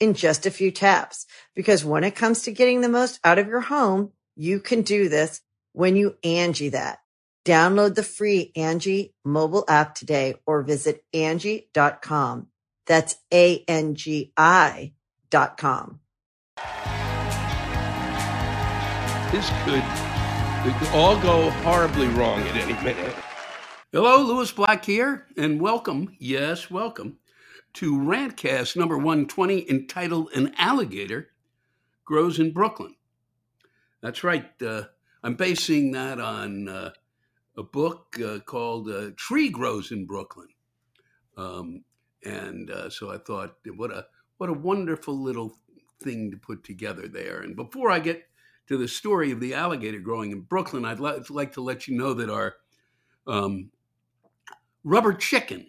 in just a few taps. Because when it comes to getting the most out of your home, you can do this when you Angie that. Download the free Angie mobile app today or visit Angie.com. That's A-N-G-I dot com. This could, it could all go horribly wrong at any minute. Hello, Lewis Black here, and welcome, yes, welcome to Rantcast number 120 entitled An Alligator Grows in Brooklyn. That's right. Uh, I'm basing that on uh, a book uh, called uh, Tree Grows in Brooklyn. Um, and uh, so I thought, what a what a wonderful little thing to put together there. And before I get to the story of the alligator growing in Brooklyn, I'd li- like to let you know that our um, rubber chicken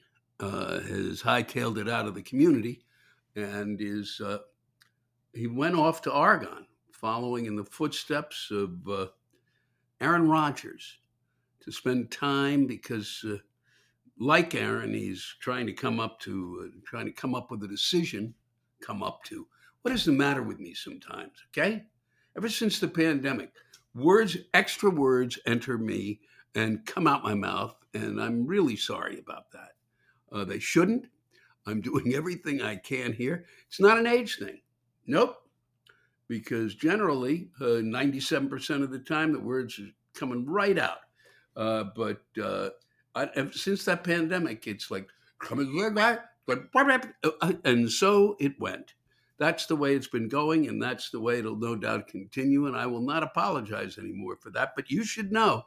has hightailed it out of the community and is uh, he went off to Oregon, following in the footsteps of uh, Aaron Rodgers to spend time because, uh, like Aaron, he's trying to come up to uh, trying to come up with a decision. Come up to what is the matter with me sometimes? Okay, ever since the pandemic, words, extra words, enter me and come out my mouth, and I'm really sorry about that. Uh, they shouldn't. I'm doing everything I can here. It's not an age thing. Nope. Because generally, uh, 97% of the time, the words are coming right out. Uh, but uh, I, since that pandemic, it's like, coming, but uh and so it went. That's the way it's been going, and that's the way it'll no doubt continue. And I will not apologize anymore for that. But you should know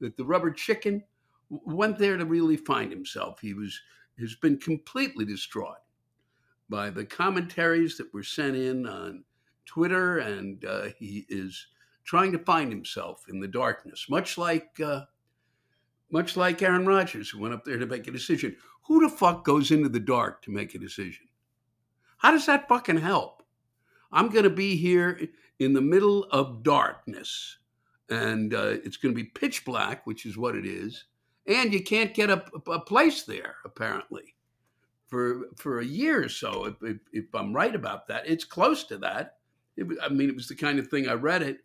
that the rubber chicken went there to really find himself. He was has been completely distraught by the commentaries that were sent in on Twitter, and uh, he is trying to find himself in the darkness, much like uh, much like Aaron Rodgers, who went up there to make a decision. Who the fuck goes into the dark to make a decision? How does that fucking help? I'm going to be here in the middle of darkness, and uh, it's going to be pitch black, which is what it is and you can't get a, a place there apparently for for a year or so. If, if, if, I'm right about that, it's close to that. It, I mean, it was the kind of thing I read it,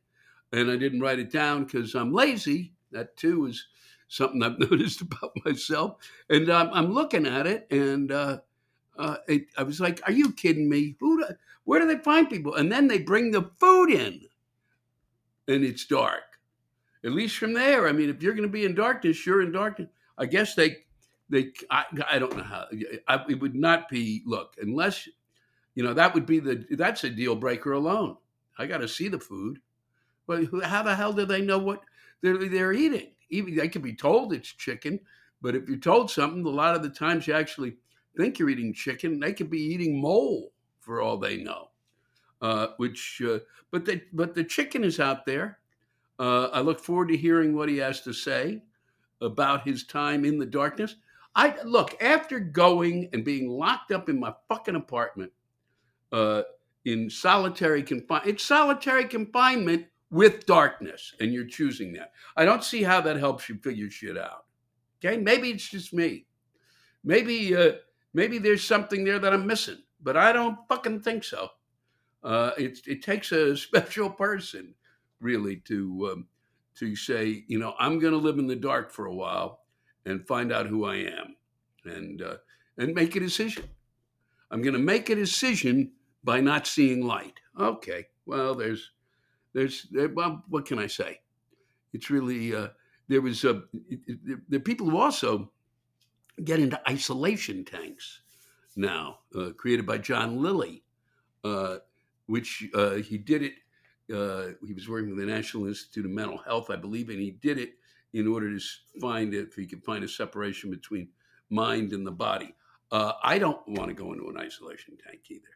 and I didn't write it down because I'm lazy. That too is something I've noticed about myself. And um, I'm looking at it, and uh, uh, it, I was like, "Are you kidding me? Who? Do, where do they find people?" And then they bring the food in, and it's dark at least from there. I mean, if you're going to be in darkness, you're in darkness. I guess they, they, I, I don't know how. I, it would not be. Look, unless, you know, that would be the. That's a deal breaker alone. I got to see the food. But how the hell do they know what they're they're eating? Even they could be told it's chicken, but if you're told something, a lot of the times you actually think you're eating chicken. They could be eating mole for all they know. Uh, which, uh, but the but the chicken is out there uh, I look forward to hearing what he has to say about his time in the darkness. I look after going and being locked up in my fucking apartment uh, in solitary confinement. It's solitary confinement with darkness, and you're choosing that. I don't see how that helps you figure shit out. Okay, maybe it's just me. Maybe uh, maybe there's something there that I'm missing, but I don't fucking think so. Uh, it, it takes a special person really to um, to say, you know, I'm going to live in the dark for a while and find out who I am, and uh, and make a decision. I'm going to make a decision by not seeing light. Okay, well, there's there's well, what can I say? It's really uh, there was a there are people who also get into isolation tanks now, uh, created by John Lilly, uh, which uh, he did it. Uh, he was working with the National Institute of Mental Health, I believe, and he did it in order to find if he could find a separation between mind and the body. Uh, I don't want to go into an isolation tank either.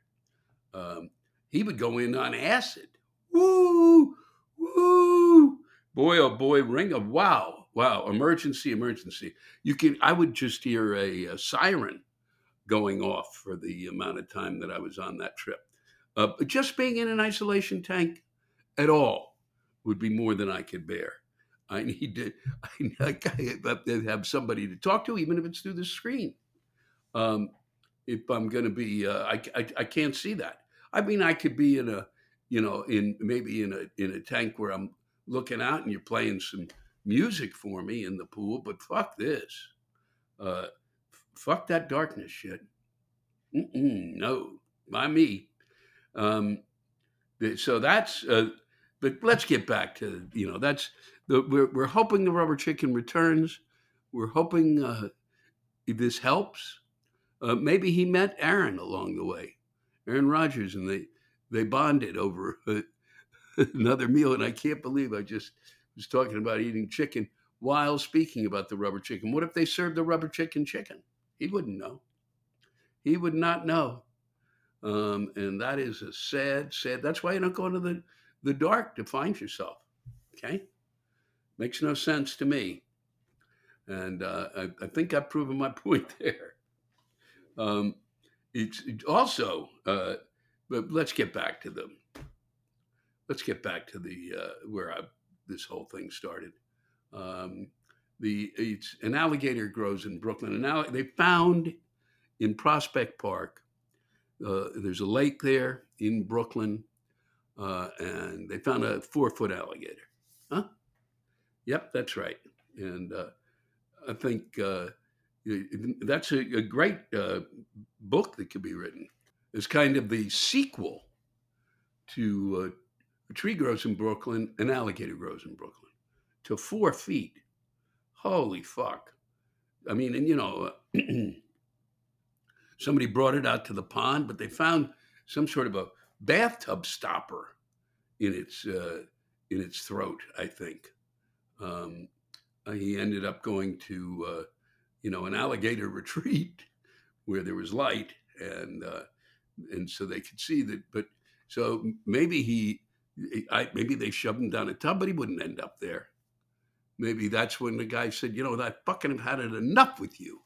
Um, he would go in on acid. Woo, woo, boy, oh boy, ring of wow, wow, emergency, emergency. You can, I would just hear a, a siren going off for the amount of time that I was on that trip. Uh, just being in an isolation tank at all would be more than I could bear. I need to, I, I have somebody to talk to, even if it's through the screen. Um, if I'm going to be, uh, I, I, I can't see that. I mean, I could be in a, you know, in maybe in a in a tank where I'm looking out and you're playing some music for me in the pool, but fuck this, uh, fuck that darkness shit. Mm-mm, no, by me. Um, so that's, uh, but let's get back to you know that's the we're we're hoping the rubber chicken returns. We're hoping uh, this helps. Uh, maybe he met Aaron along the way, Aaron Rodgers, and they they bonded over another meal. And I can't believe I just was talking about eating chicken while speaking about the rubber chicken. What if they served the rubber chicken chicken? He wouldn't know. He would not know. Um, and that is a sad, sad. That's why you don't go into the, the dark to find yourself. Okay? Makes no sense to me. And uh, I, I, think I've proven my point there. Um, it's also, uh, but let's get back to the, let's get back to the uh, where I, this whole thing started. Um, the it's an alligator grows in Brooklyn, and now they found in Prospect Park. Uh, there's a lake there in Brooklyn, uh, and they found a four foot alligator. Huh? Yep, that's right. And uh, I think uh, that's a, a great uh, book that could be written. It's kind of the sequel to uh, a tree grows in Brooklyn, an alligator grows in Brooklyn, to four feet. Holy fuck! I mean, and you know, somebody brought it out to the pond, but they found some sort of a bathtub stopper in its uh, in its throat. I think um, he ended up going to uh, you know, an alligator retreat where there was light and uh, and so they could see that. But so maybe he, I, maybe they shoved him down a tub, but he wouldn't end up there. Maybe that's when the guy said, you know, I fucking have had it enough with you.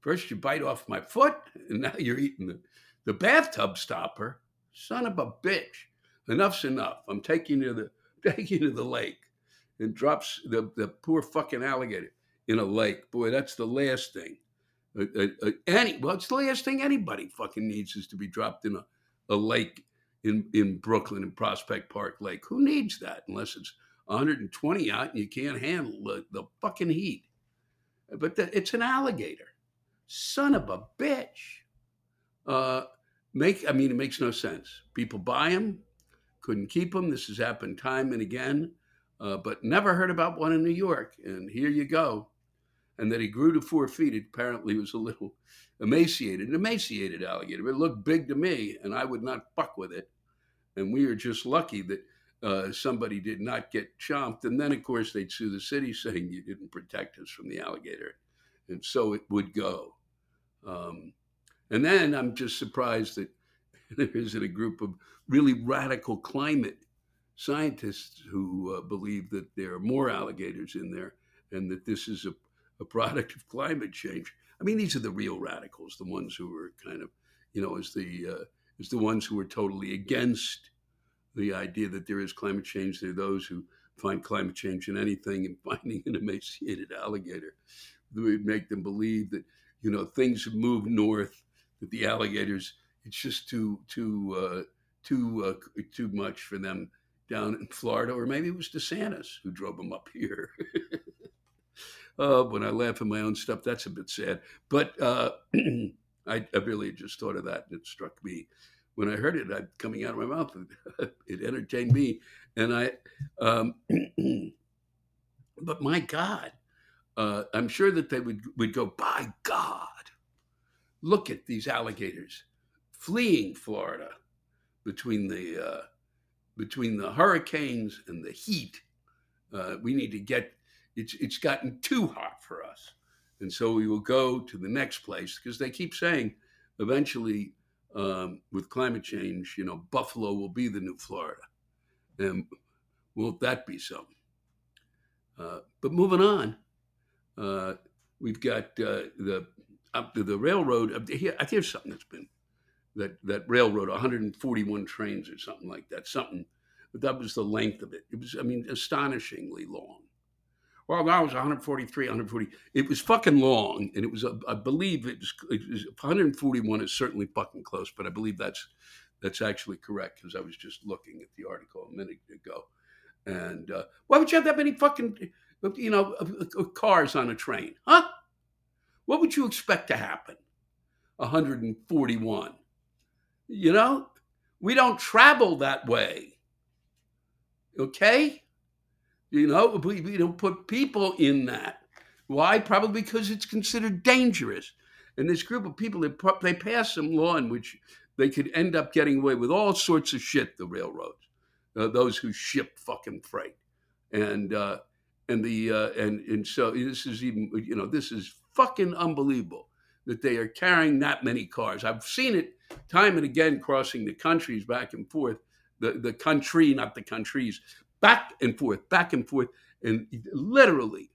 First you bite off my foot, and now you're eating the, the bathtub stopper. Son of a bitch. Enough's enough. I'm taking you to the taking you to the lake. And drops the, the poor fucking alligator in a lake. Boy, that's the last thing. Uh, uh, any well, it's the last thing anybody fucking needs is to be dropped in a, a lake in in Brooklyn in Prospect Park Lake. Who needs that unless it's 120 out and you can't handle the, the fucking heat? But the, it's an alligator, son of a bitch. Uh, make I mean it makes no sense. People buy them, couldn't keep them. This has happened time and again, uh, but never heard about one in New York. And here you go and that he grew to four feet. It apparently was a little emaciated, an emaciated alligator. It looked big to me, and I would not fuck with it. And we are just lucky that uh, somebody did not get chomped. And then, of course, they'd sue the city saying you didn't protect us from the alligator. And so it would go. Um, and then I'm just surprised that there isn't a group of really radical climate scientists who uh, believe that there are more alligators in there and that this is a a product of climate change. I mean, these are the real radicals, the ones who are kind of, you know, as the uh, as the ones who are totally against the idea that there is climate change. They're those who find climate change in anything, and finding an emaciated alligator would make them believe that you know things moved north. That the alligators, it's just too too uh, too uh, too much for them down in Florida, or maybe it was DeSantis who drove them up here. uh, when I laugh at my own stuff, that's a bit sad. But uh, I, I, really just thought of that and it struck me. when I heard it I, coming out of my mouth, it, entertained me. And I, um, but my God, uh, I'm sure that they would would go. By God, look at these alligators fleeing Florida between the uh, between the hurricanes and the heat. Uh, we need to get it's it's gotten too hot for us, and so we will go to the next place because they keep saying eventually um, with climate change, you know, Buffalo will be the new Florida, and won't that be something? Uh, but moving on, uh, we've got uh, the up to the railroad. Here, here's something that's been that that railroad 141 trains or something like that. Something, but that was the length of it. It was, I mean, astonishingly long. Well, that was 143, 140. It was fucking long, and it was, I believe, it was, it was 141 is certainly fucking close, but I believe that's that's actually correct because I was just looking at the article a minute ago. And uh, why would you have that many fucking, you know, cars on a train, huh? What would you expect to happen? 141. You know, we don't travel that way. Okay? You know, we, we don't put people in that. Why? Probably because it's considered dangerous. And this group of people, they, they pass some law in which they could end up getting away with all sorts of shit, the railroads, uh, those who ship fucking freight. And, uh, and the, uh, and, and so this is even, you know, this is fucking unbelievable that they are carrying that many cars. I've seen it time and again crossing the countries back and forth, the, the country, not the countries, back and forth, back and forth. And literally,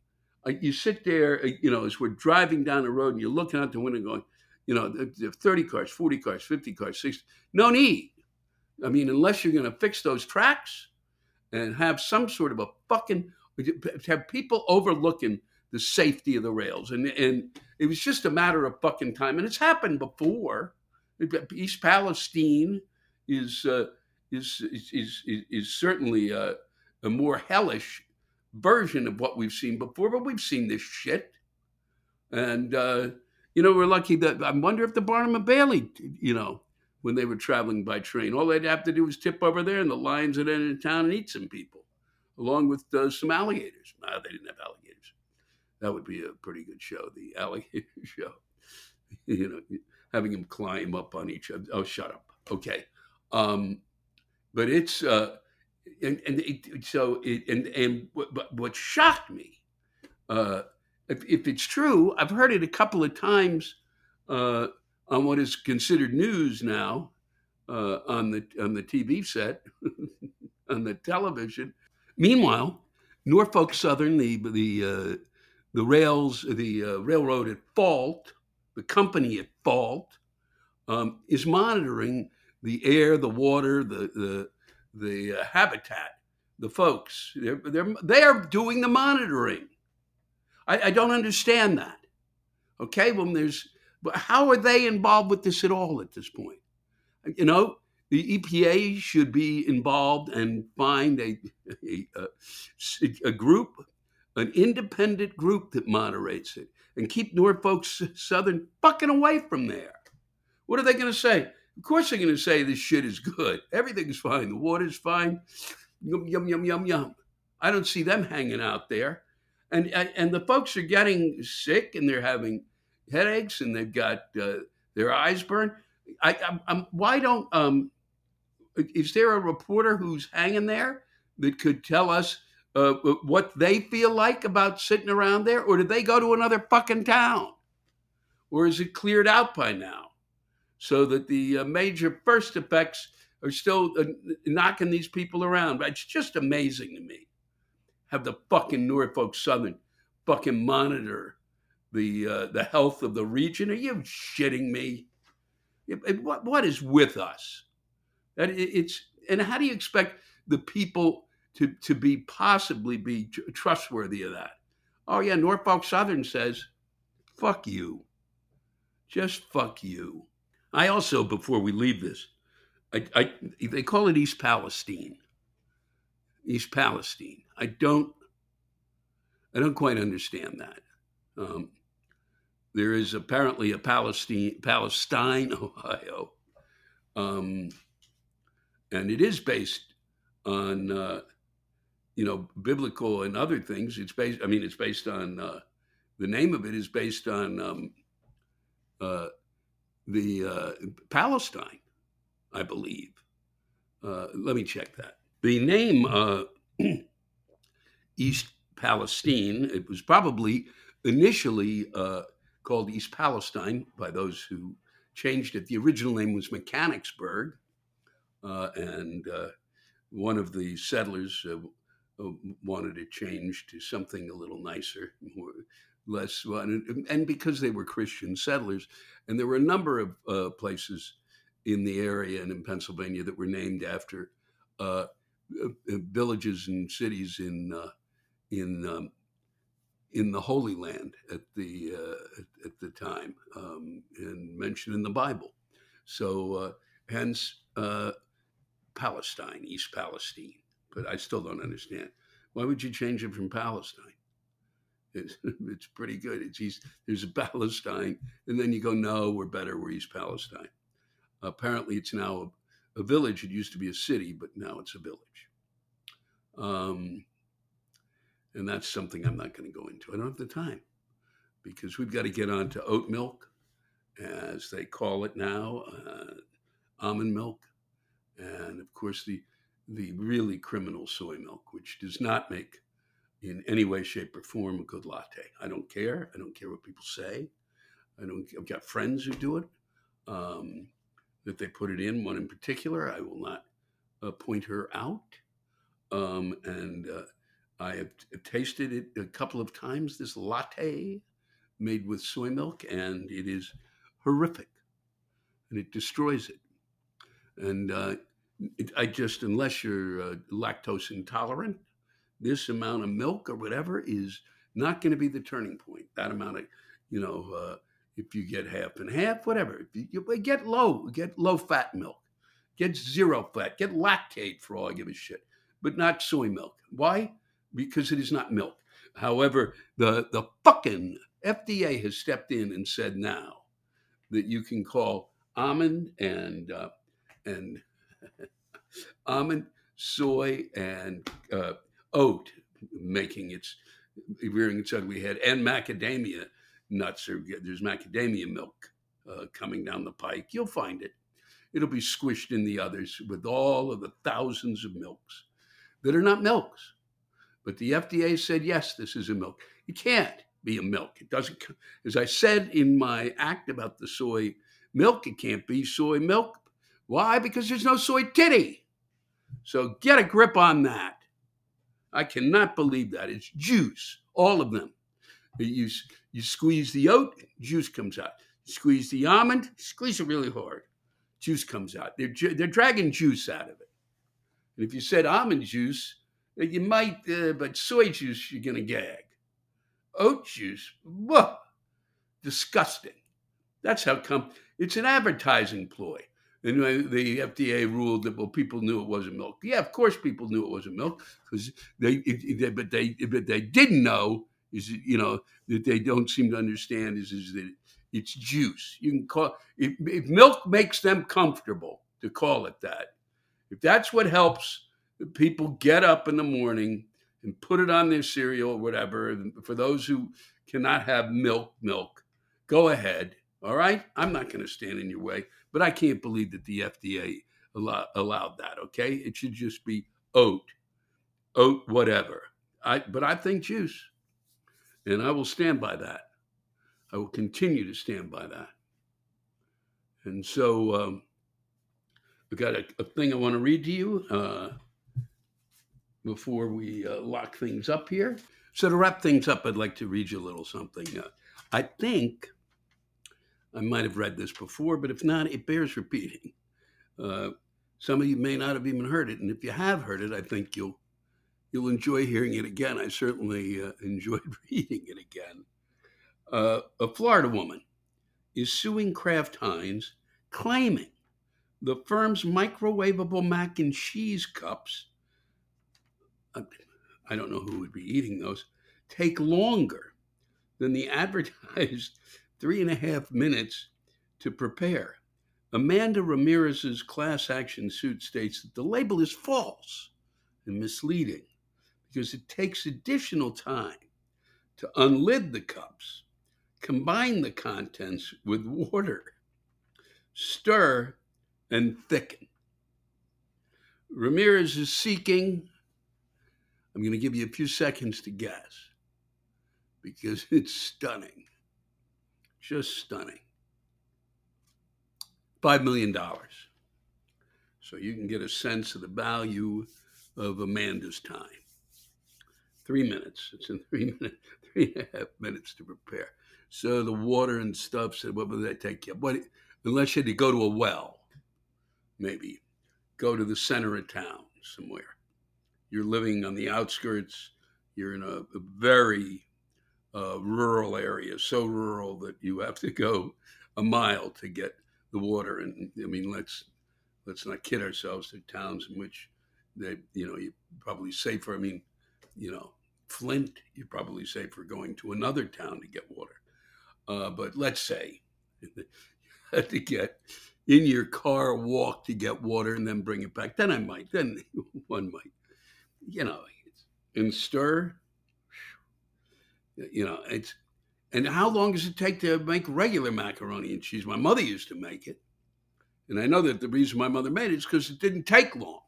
uh, you sit there, uh, you know, as we're driving down the road and you're looking out the window going, you know, 30 cars, 40 cars, 50 cars, 60. No need. I mean, unless you're going to fix those tracks and have some sort of a fucking, have people overlooking the safety of the rails. And, and it was just a matter of fucking time. And it's happened before. East Palestine is uh, is, is, is is certainly a, a, more hellish version of what we've seen before, but we've seen this shit. And uh, you know, we're lucky that I wonder if the Barnum and Bailey, you know, when they were traveling by train, all they'd have to do was tip over there, and the lions would enter town and eat some people, along with uh, some alligators. No, they didn't have alligators. That would be a pretty good show, the alligator show. you know, having him climb up on each other. Oh, shut up. Okay. Um, but it's uh, and and it, so it, and and what, what shocked me, uh, if, if it's true, I've heard it a couple of times uh, on what is considered news now uh, on the on the TV set, on the television. Meanwhile, Norfolk Southern, the the uh, the rails, the uh, railroad at fault, the company at fault, um, is monitoring the air, the water, the the the uh, habitat, the folks. They're, they're they are doing the monitoring. I, I don't understand that. Okay, well, there's but how are they involved with this at all at this point? You know, the EPA should be involved and find a, a, a, a group an independent group that moderates it and keep Norfolk Southern fucking away from there. What are they going to say? Of course, they're going to say this shit is good. Everything's fine. The water's fine. Yum, yum, yum, yum, yum. I don't see them hanging out there. And, and the folks are getting sick and they're having headaches and they've got uh, their eyes burned. I, I'm, I'm, why don't, um, is there a reporter who's hanging there that could tell us uh, what they feel like about sitting around there, or did they go to another fucking town? Or is it cleared out by now? So that the uh, major first effects are still uh, knocking these people around. It's just amazing to me. Have the fucking Norfolk Southern fucking monitor the uh, the health of the region? Are you shitting me? What what is with us? That it's and how do you expect the people to, to be possibly be trustworthy of that. Oh yeah, Norfolk Southern says, fuck you. Just fuck you. I also, before we leave this, I, I, they call it East Palestine. East Palestine. I don't, I don't quite understand that. Um, there is apparently a Palestine, Palestine, Ohio, Um, and it is based on, uh, you know, biblical and other things. It's based, I mean, it's based on, uh, the name of it is based on um, uh, the uh, Palestine, I believe. Uh, let me check that. The name uh, East Palestine, it was probably initially uh, called East Palestine by those who changed it. The original name was Mechanicsburg, and one of the settlers uh, wanted it changed to something a little nicer, more, less, and because they were Christian settlers, and there were a number of uh, places in the area and in Pennsylvania that were named after uh, villages and cities in in um, in the Holy Land at the uh, at, at, the time um, and mentioned in the Bible. So uh, hence uh, Palestine, East Palestine. But I still don't understand why would you change it from Palestine. It's, it's pretty good. It's East. There's a Palestine, and then you go, no, we're better. We're East Palestine. Apparently, it's now a, a village. It used to be a city, but now it's a village. Um, and that's something I'm not going to go into. I don't have the time because we've got to get on to oat milk, as they call it now, uh, almond milk, and of course the the really criminal soy milk, which does not make in any way, shape, or form a good latte. I don't care. I don't care what people say. I don't. I've got friends who do it. Um, that they put it in. One in particular, I will not uh, point her out. Um, and uh, I have tasted it a couple of times, this latte made with soy milk, and it is horrific and it destroys it. And uh, I just, unless you're uh, lactose intolerant, this amount of milk or whatever is not going to be the turning point. That amount of, you know, uh, if you get half and half, whatever, if you, you get low, get low fat milk, get zero fat, get Lactaid for all I give a shit, but not soy milk. Why? because it is not milk. However, the, the fucking FDA has stepped in and said now that you can call almond and uh, and almond, soy, and uh, oat making its rearing its ugly head, and macadamia nuts. Are, there's macadamia milk uh, coming down the pike. You'll find it. It'll be squished in the others with all of the thousands of milks that are not milks. But the FDA said, yes, this is a milk. It can't be a milk. It doesn't, as I said in my act about the soy milk, it can't be soy milk. Why? Because there's no soy titty. So get a grip on that. I cannot believe that. It's juice, all of them. You, you squeeze the oat, juice comes out. You squeeze the almond, squeeze it really hard, juice comes out. They're, they're dragging juice out of it. And if you said almond juice, you might, uh, but soy juice, you're going to gag. Oat juice, whoa, disgusting. That's how come it's an advertising ploy. And the FDA ruled that well, people knew it wasn't milk. Yeah, of course, people knew it wasn't milk because they, it, but they, but they didn't know is you know that they don't seem to understand is is that it's juice. You can call if, if milk makes them comfortable to call it that. If that's what helps people get up in the morning and put it on their cereal or whatever. For those who cannot have milk, milk, go ahead. All right. I'm not going to stand in your way, but I can't believe that the FDA allow, allowed that. Okay. It should just be oat, oat, whatever. I, but I think juice. And I will stand by that. I will continue to stand by that. And so um, I've got a, a thing I want to read to you. Uh, before we uh, lock things up here. So, to wrap things up, I'd like to read you a little something. Uh, I think I might have read this before, but if not, it bears repeating. Uh, some of you may not have even heard it, and if you have heard it, I think you'll you'll enjoy hearing it again. I certainly uh, enjoyed reading it again. Uh, a Florida woman is suing Kraft Heinz, claiming the firm's microwavable mac and cheese cups I don't know who would be eating those, take longer than the advertised three and a half minutes to prepare. Amanda Ramirez's class action suit states that the label is false and misleading because it takes additional time to unlid the cups, combine the contents with water, stir, and thicken. Ramirez is seeking, I'm going to give you a few seconds to guess because it's stunning. Just stunning. $5 million. So you can get a sense of the value of Amanda's time. Three minutes. It's in three minutes, three and a half minutes to prepare. So the water and stuff said, what would that take you? What, unless you had to go to a well, maybe go to the center of town somewhere. You're living on the outskirts. You're in a, a very uh, rural area, so rural that you have to go a mile to get the water. And I mean, let's let's not kid ourselves. There are towns in which they, you know, you're probably safer. I mean, you know, Flint, you're probably safer going to another town to get water. Uh, but let's say you had to get in your car, walk to get water, and then bring it back. Then I might. Then one might, you know, and stir. You know, it's and how long does it take to make regular macaroni and cheese? My mother used to make it. And I know that the reason my mother made it is because it didn't take long.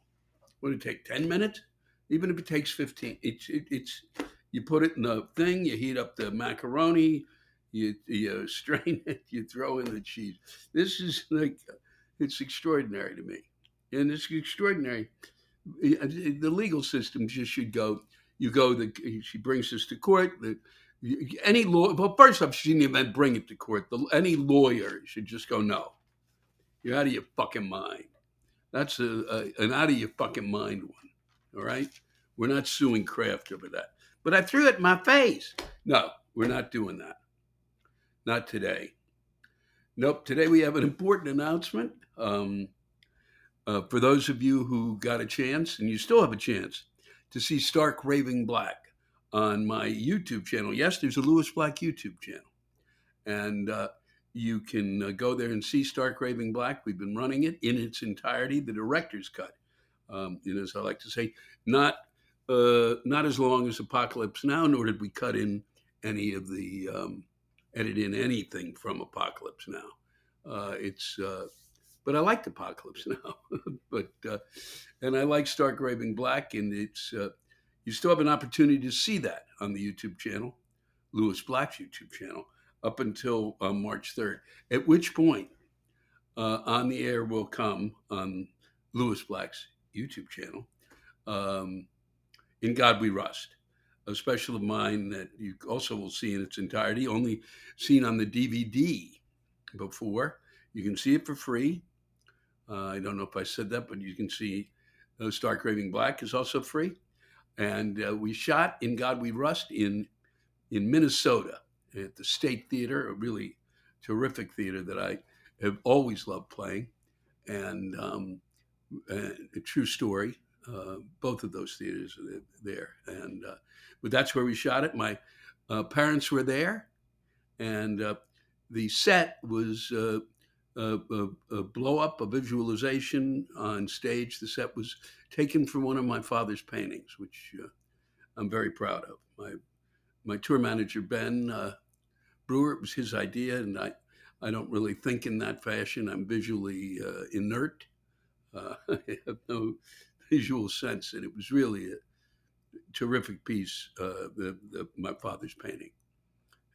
Would it take 10 minutes? Even if it takes 15, it's, it, it's, you put it in the thing, you heat up the macaroni, you, you strain it, you throw in the cheese. This is like, it's extraordinary to me. And it's extraordinary. The legal system just should go, you go, the, she brings this to court, the, any law, well, first off, she didn't even bring it to court. The, any lawyer should just go, no, you're out of your fucking mind. That's a, a, an out of your fucking mind one. All right, we're not suing Kraft over that. But I threw it in my face. No, we're not doing that. Not today. Nope. Today we have an important announcement. Um, uh, for those of you who got a chance, and you still have a chance, to see Stark Raving Black on my YouTube channel. Yes, there's a Lewis Black YouTube channel. And uh, you can uh, go there and see Stark Raving Black. We've been running it in its entirety, the director's cut. Um, and as I like to say, not uh, not as long as Apocalypse Now, nor did we cut in any of the um, edit in anything from Apocalypse Now. Uh, it's uh, but I liked Apocalypse Now, but uh, and I like Stark Raving Black, and it's you still have an opportunity to see that on the YouTube channel, Lewis Black's YouTube channel, up until uh, March 3rd. At which point, uh, on the air will come on Lewis Black's YouTube channel, um, In God We Rust, a special of mine that you also will see in its entirety, only seen on the DVD before. You can see it for free. Uh, I don't know if I said that, but you can see uh, Stark Raving Black is also free and uh, we shot in God We Rust in in Minnesota at the State Theater, a really terrific theater that I have always loved playing, and um, a, a true story. Uh, both of those theaters are there, and uh, but that's where we shot it. My uh, parents were there, and uh, the set was uh, a, a, blow up, a visualization on stage. The set was taken from one of my father's paintings, which uh, I'm very proud of. My my tour manager Ben uh, Brewer, it was his idea, and I I don't really think in that fashion. I'm visually uh, inert. Uh, I have no visual sense, and it was really a terrific piece, uh, the, the, my father's painting,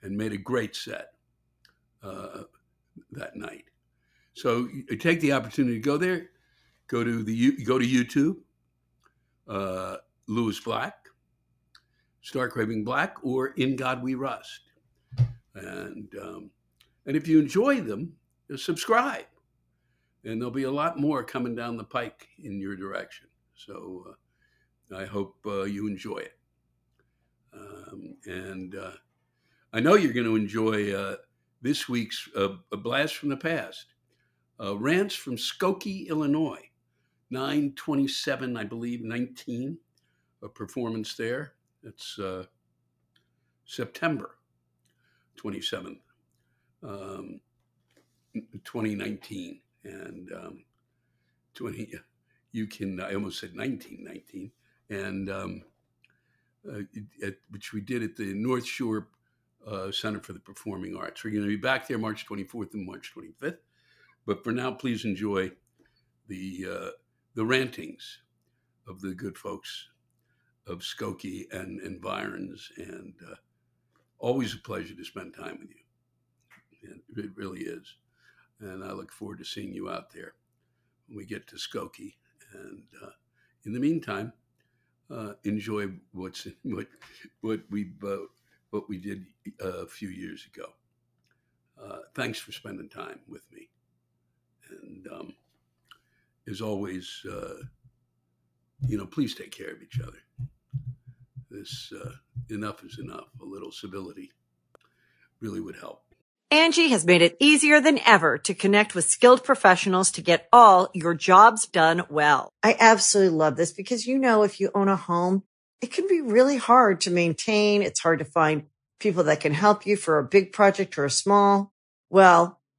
and made a great set uh, that night. So take the opportunity to go there, go to the go to YouTube, uh, Lewis Black, Stark Raving Black, or In God We Rust, and um, and if you enjoy them, subscribe, and there'll be a lot more coming down the pike in your direction. So uh, I hope uh, you enjoy it, um, and uh, I know you're going to enjoy uh, this week's uh, a blast from the past uh, Rants from Skokie, Illinois, 927, I believe, 19, a performance there. It's uh, September 27th, um, 2019. and um, 20, you can, I almost said 1919, and um, uh, at, which we did at the North Shore uh, Center for the Performing Arts. We're going to be back there March 24th and March 25th. But for now, please enjoy the uh, the rantings of the good folks of Skokie and environs, and uh, always a pleasure to spend time with you. It really is. And I look forward to seeing you out there when we get to Skokie. And uh, in the meantime, uh, enjoy what's what what we uh, what we did uh, a few years ago. Thanks for spending time with me, and um, as always, uh, you know, please take care of each other. This uh, enough is enough. A little civility really would help. Angie has made it easier than ever to connect with skilled professionals to get all your jobs done well. I absolutely love this because, you know, if you own a home, it can be really hard to maintain. It's hard to find people that can help you for a big project or a small. Well,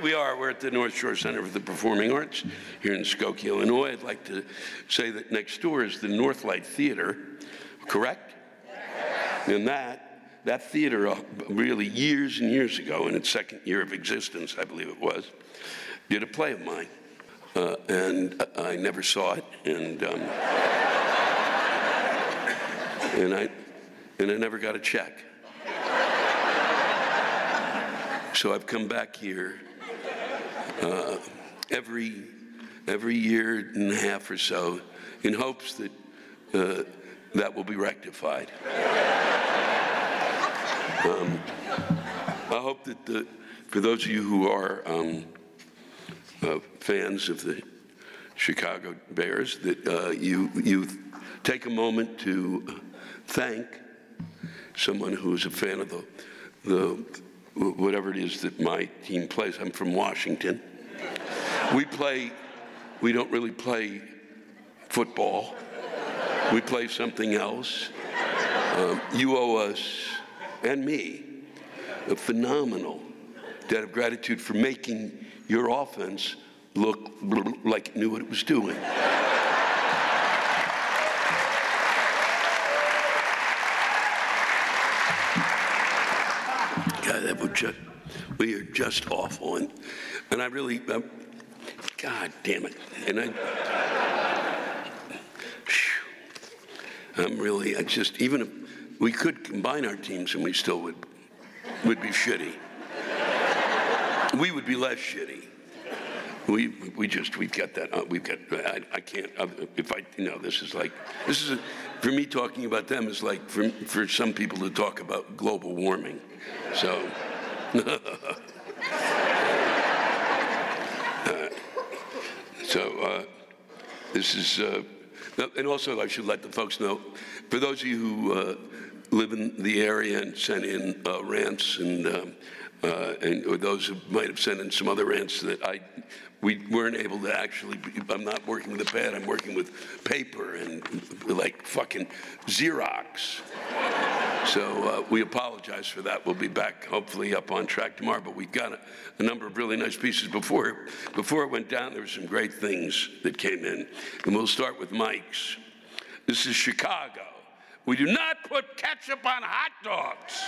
We are. We're at the North Shore Center for the Performing Arts here in Skokie, Illinois. I'd like to say that next door is the Northlight Theater, correct? And that, that theater, uh, really years and years ago, in its second year of existence, I believe it was, did a play of mine. Uh, and I never saw it, and um, and I and I never got a check. So I've come back here uh, every every year and a half or so in hopes that uh, that will be rectified. Um, I hope that the, for those of you who are um, uh, fans of the Chicago Bears, that uh, you you take a moment to thank someone who is a fan of the the whatever it is that my team plays. I'm from Washington. We play, we don't really play football. We play something else. Um, you owe us and me a phenomenal debt of gratitude for making your offense look like it knew what it was doing. God, that would we are just awful. And, and I really, um, God damn it. And I, I'm really, I just, even if we could combine our teams and we still would, would be shitty. We would be less shitty. We, we just, we've got that, uh, we've got, I, I can't, uh, if I, you know, this is like, this is, a, for me talking about them is like for, for some people to talk about global warming. So, so uh, this is, uh, and also I should let the folks know, for those of you who uh, live in the area and sent in uh, rants and, um, uh, and or those who might have sent in some other rants that I we weren't able to actually. I'm not working with a pad. I'm working with paper and like fucking Xerox. So uh, we apologize for that. We'll be back hopefully up on track tomorrow. But we got a, a, number of really nice pieces before before it went down. There were some great things that came in, and we'll start with Mike's. This is Chicago. We do not put ketchup on hot dogs.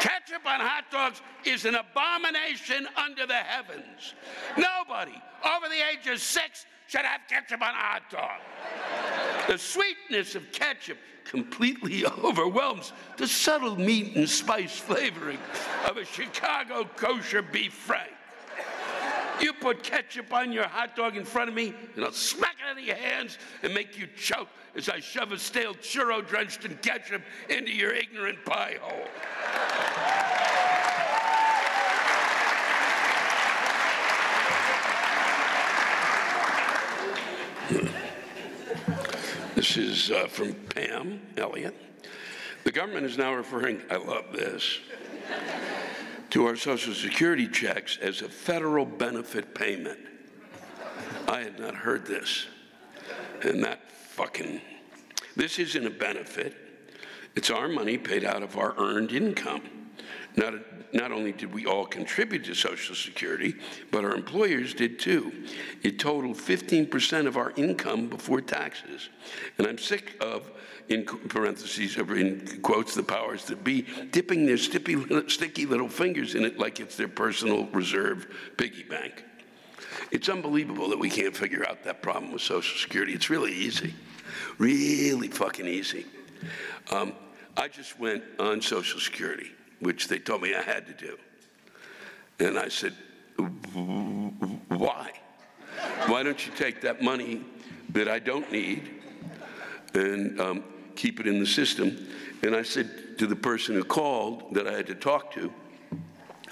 Ketchup on hot dogs is an abomination under the heavens. Nobody over the age of six should have ketchup on a hot dog. The sweetness of ketchup completely overwhelms the subtle meat and spice flavoring of a Chicago kosher beef frank. You put ketchup on your hot dog in front of me, and I'll smack it out of your hands and make you choke as I shove a stale churro drenched in ketchup into your ignorant pie hole. This is uh, from Pam Elliott. The government is now referring, I love this, to our Social Security checks as a federal benefit payment. I had not heard this. And that fucking, this isn't a benefit. It's our money paid out of our earned income. Not, not only did we all contribute to Social Security, but our employers did too. It totaled 15% of our income before taxes. And I'm sick of in parentheses, or in quotes, the powers that be, dipping their sticky, sticky little fingers in it like it's their personal reserve piggy bank. It's unbelievable that we can't figure out that problem with Social Security. It's really easy, really fucking easy. Um, I just went on Social Security, which they told me I had to do. And I said, why? Why don't you take that money that I don't need and um, keep it in the system. And I said to the person who called that I had to talk to,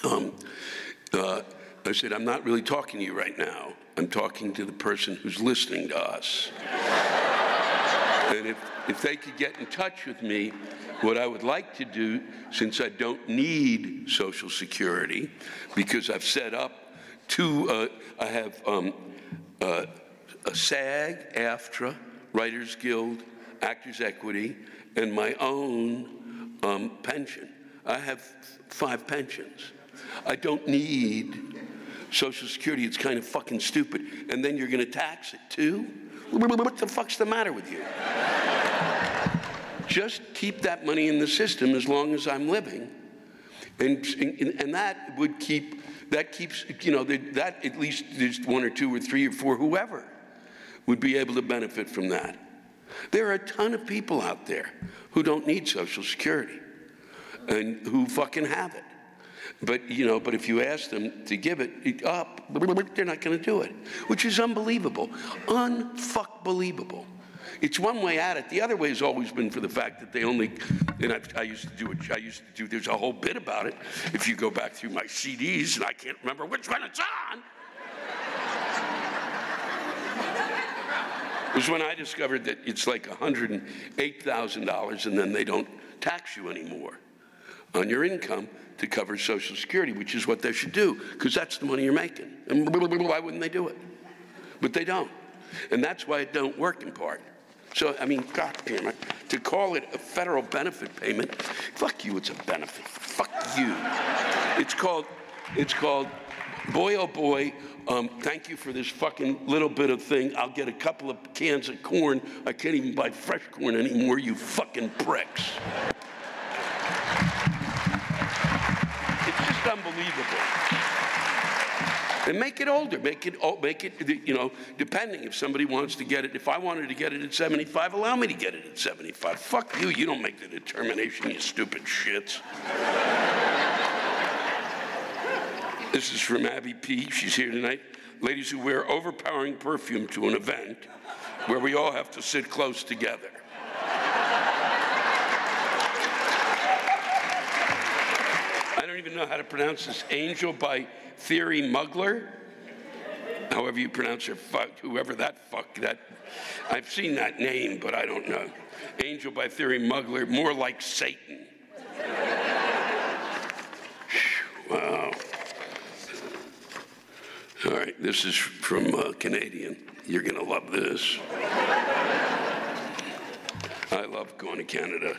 um, uh, I said, I'm not really talking to you right now. I'm talking to the person who's listening to us. And if, if they could get in touch with me, what I would like to do, since I don't need Social Security, because I've set up two, uh, I have um, uh, a SAG, AFTRA, Writers Guild, Actors Equity, and my own um, pension. I have five pensions. I don't need Social Security. It's kind of fucking stupid. And then you're going to tax it too? What the fuck's the matter with you? Just keep that money in the system as long as I'm living. And, and, and that would keep, that keeps, you know, that at least there's one or two or three or four, whoever would be able to benefit from that. There are a ton of people out there who don't need Social Security and who fucking have it. But you know, but if you ask them to give it up, they're not going to do it, which is unbelievable, unfuck believable. It's one way at it. The other way has always been for the fact that they only, and I, I, used to do it. I used to do. There's a whole bit about it. If you go back through my CDs, and I can't remember which one it's on. It was when I discovered that it's like $108,000 and then they don't tax you anymore on your income to cover Social Security, which is what they should do because that's the money you're making. And why wouldn't they do it? But they don't. And that's why it don't work in part. So, I mean, God damn it, to call it a federal benefit payment, fuck you, it's a benefit. Fuck you. It's called, it's called, boy oh boy, um, thank you for this fucking little bit of thing. I'll get a couple of cans of corn. I can't even buy fresh corn anymore, you fucking pricks. Unbelievable. And make it older. Make it, oh, make it, you know, depending if somebody wants to get it. If I wanted to get it at 75, allow me to get it at 75. Fuck you. You don't make the determination, you stupid shits. This is from Abby P. She's here tonight. Ladies who wear overpowering perfume to an event where we all have to sit close together. I don't know how to pronounce this. Angel by Theory Mugler. however you pronounce her, fuck, whoever that fuck, that, I've seen that name, but I don't know. Angel by Theory Mugler, more like Satan. wow. All right, this is from uh, Canadian. You're to love this. I love going to Canada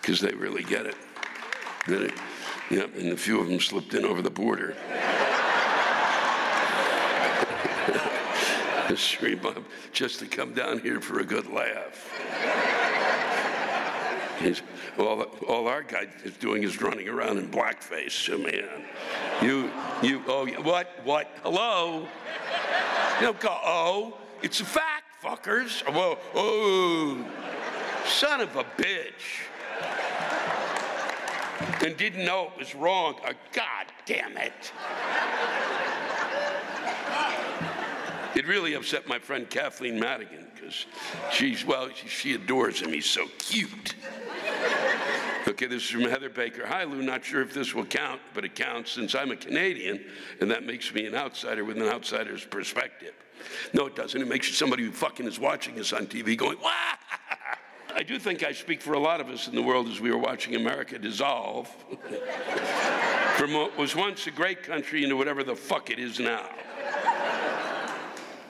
because they really get it. It? Yep, and a few of them slipped in over the border. Bob just to come down here for a good laugh. He's, all, all our guy is doing is running around in blackface. So man, you, you, oh, what, what? Hello? Don't go, oh, it's a fact, fuckers. Whoa, oh, son of a bitch. And didn't know it was wrong. God damn it. It really upset my friend Kathleen Madigan because she's, well, she, she adores him. He's so cute. Okay, this is from Heather Baker. Hi, Lou. Not sure if this will count, but it counts since I'm a Canadian, and that makes me an outsider with an outsider's perspective. No, it doesn't. It makes you somebody who fucking is watching us on TV going, wah! I do think I speak for a lot of us in the world as we were watching America dissolve from what was once a great country into whatever the fuck it is now.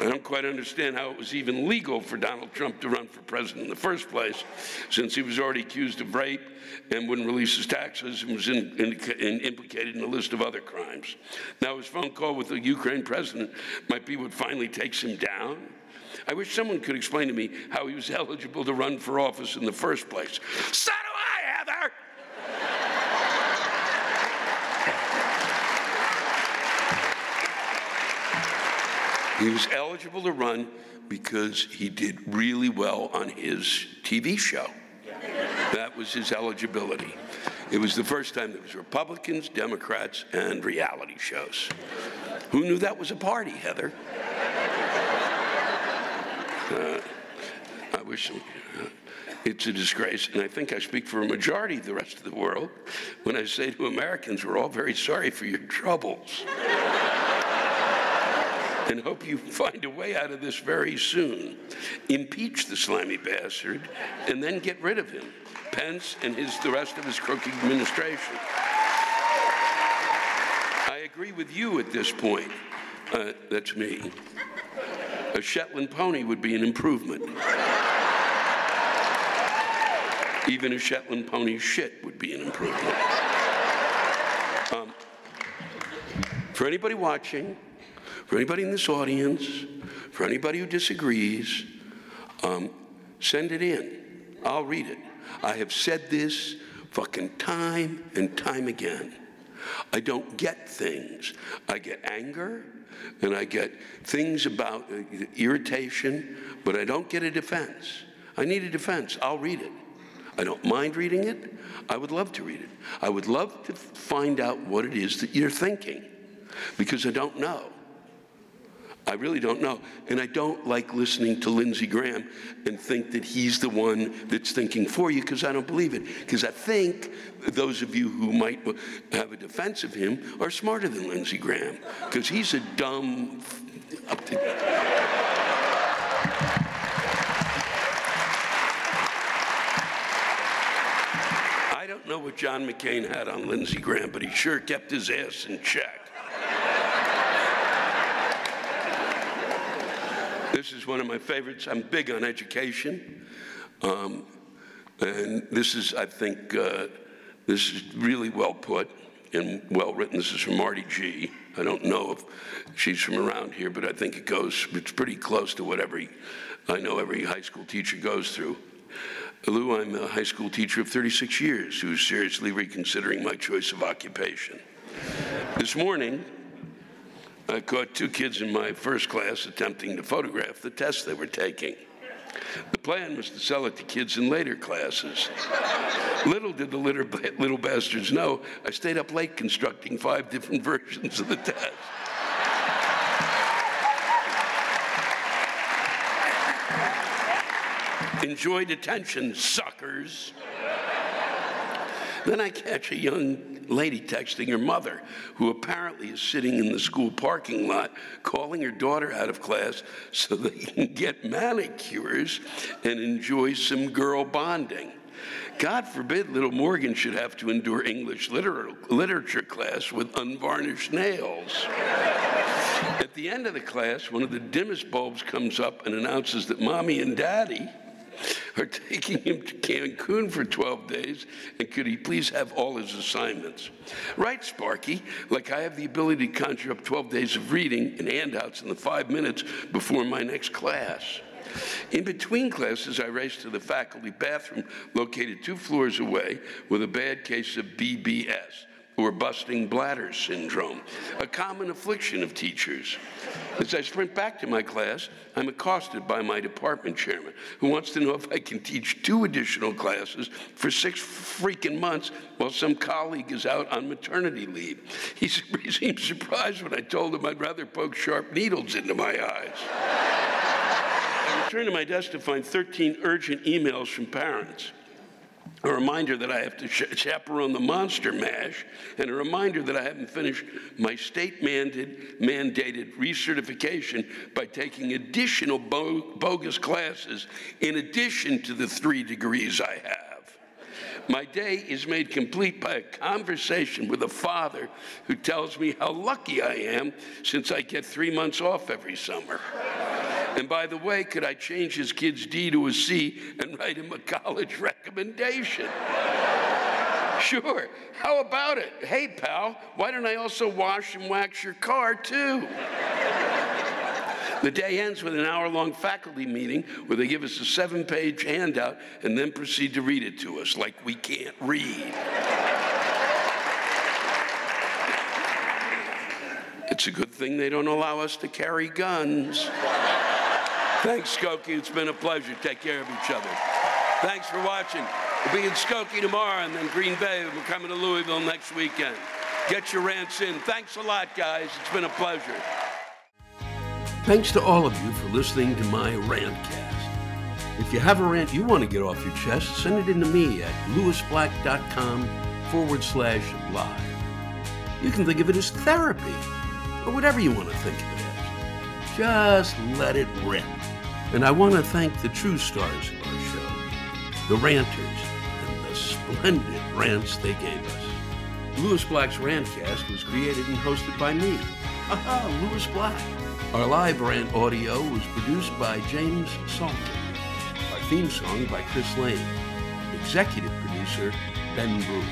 I don't quite understand how it was even legal for Donald Trump to run for president in the first place, since he was already accused of rape and wouldn't release his taxes and was in, in, in, implicated in a list of other crimes. Now, his phone call with the Ukraine president might be what finally takes him down. I wish someone could explain to me how he was eligible to run for office in the first place. So do I, Heather! He was eligible to run because he did really well on his TV show. That was his eligibility. It was the first time there was Republicans, Democrats, and reality shows. Who knew that was a party, Heather? Uh, I wish uh, it's a disgrace, and I think I speak for a majority of the rest of the world when I say to Americans, we're all very sorry for your troubles and hope you find a way out of this very soon. Impeach the slimy bastard and then get rid of him. Pence and his, the rest of his crooked administration. I agree with you at this point. Uh, that's me. A Shetland pony would be an improvement. Even a Shetland pony shit would be an improvement. Um, for anybody watching, for anybody in this audience, for anybody who disagrees, um, send it in. I'll read it. I have said this fucking time and time again. I don't get things. I get anger and I get things about uh, irritation, but I don't get a defense. I need a defense. I'll read it. I don't mind reading it. I would love to read it. I would love to find out what it is that you're thinking because I don't know. I really don't know. And I don't like listening to Lindsey Graham and think that he's the one that's thinking for you because I don't believe it. Because I think those of you who might have a defense of him are smarter than Lindsey Graham because he's a dumb. I don't know what John McCain had on Lindsey Graham, but he sure kept his ass in check. This is one of my favorites. I'm big on education. Um, and this is, I think, uh, this is really well put and well written. This is from Marty G. I don't know if she's from around here, but I think it goes, it's pretty close to what every, I know every high school teacher goes through. Lou, I'm a high school teacher of 36 years who's seriously reconsidering my choice of occupation. This morning, I caught two kids in my first class attempting to photograph the test they were taking. The plan was to sell it to kids in later classes. little did the little, bastards know, I stayed up late constructing five different versions of the test. Enjoy detention, suckers. Then I catch a young lady texting her mother, who apparently is sitting in the school parking lot calling her daughter out of class so they can get manicures and enjoy some girl bonding. God forbid little Morgan should have to endure English liter- literature class with unvarnished nails. At the end of the class, one of the dimmest bulbs comes up and announces that mommy and daddy are taking him to Cancun for 12 days, and could he please have all his assignments? Right, Sparky, like I have the ability to conjure up 12 days of reading and handouts in the five minutes before my next class. In between classes, I raced to the faculty bathroom located two floors away with a bad case of BBS or busting bladder syndrome, a common affliction of teachers. As I sprint back to my class, I'm accosted by my department chairman, who wants to know if I can teach two additional classes for six freaking months while some colleague is out on maternity leave. He seemed surprised when I told him I'd rather poke sharp needles into my eyes. I return to my desk to find 13 urgent emails from parents a reminder that I have to chaperone the monster mash, and a reminder that I haven't finished my state mandated, mandated recertification by taking additional bogus classes in addition to the three degrees I have. My day is made complete by a conversation with a father who tells me how lucky I am since I get three months off every summer. And by the way, could I change his kid's D to a C and write him a college recommendation? Sure. How about it? Hey, pal, why don't I also wash and wax your car too? The day ends with an hour long faculty meeting where they give us a seven page handout and then proceed to read it to us like we can't read. It's a good thing they don't allow us to carry guns. Thanks, Skokie. It's been a pleasure. Take care of each other. Thanks for watching. We'll be in Skokie tomorrow and then Green Bay. We're coming to Louisville next weekend. Get your rants in. Thanks a lot, guys. It's been a pleasure. Thanks to all of you for listening to my rantcast. If you have a rant you want to get off your chest, send it in to me at lewisblack.com forward slash live. You can think of it as therapy or whatever you want to think of it as. Just let it rip. And I want to thank the true stars of our show, the ranters, and the splendid rants they gave us. Lewis Black's Rantcast was created and hosted by me. Aha, Lewis Black. Our live rant audio was produced by James Salter. Our theme song by Chris Lane. Executive producer Ben Brewer.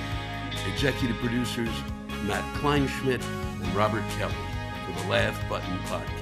Executive producers Matt Kleinschmidt and Robert Kelly for the Laugh Button Podcast.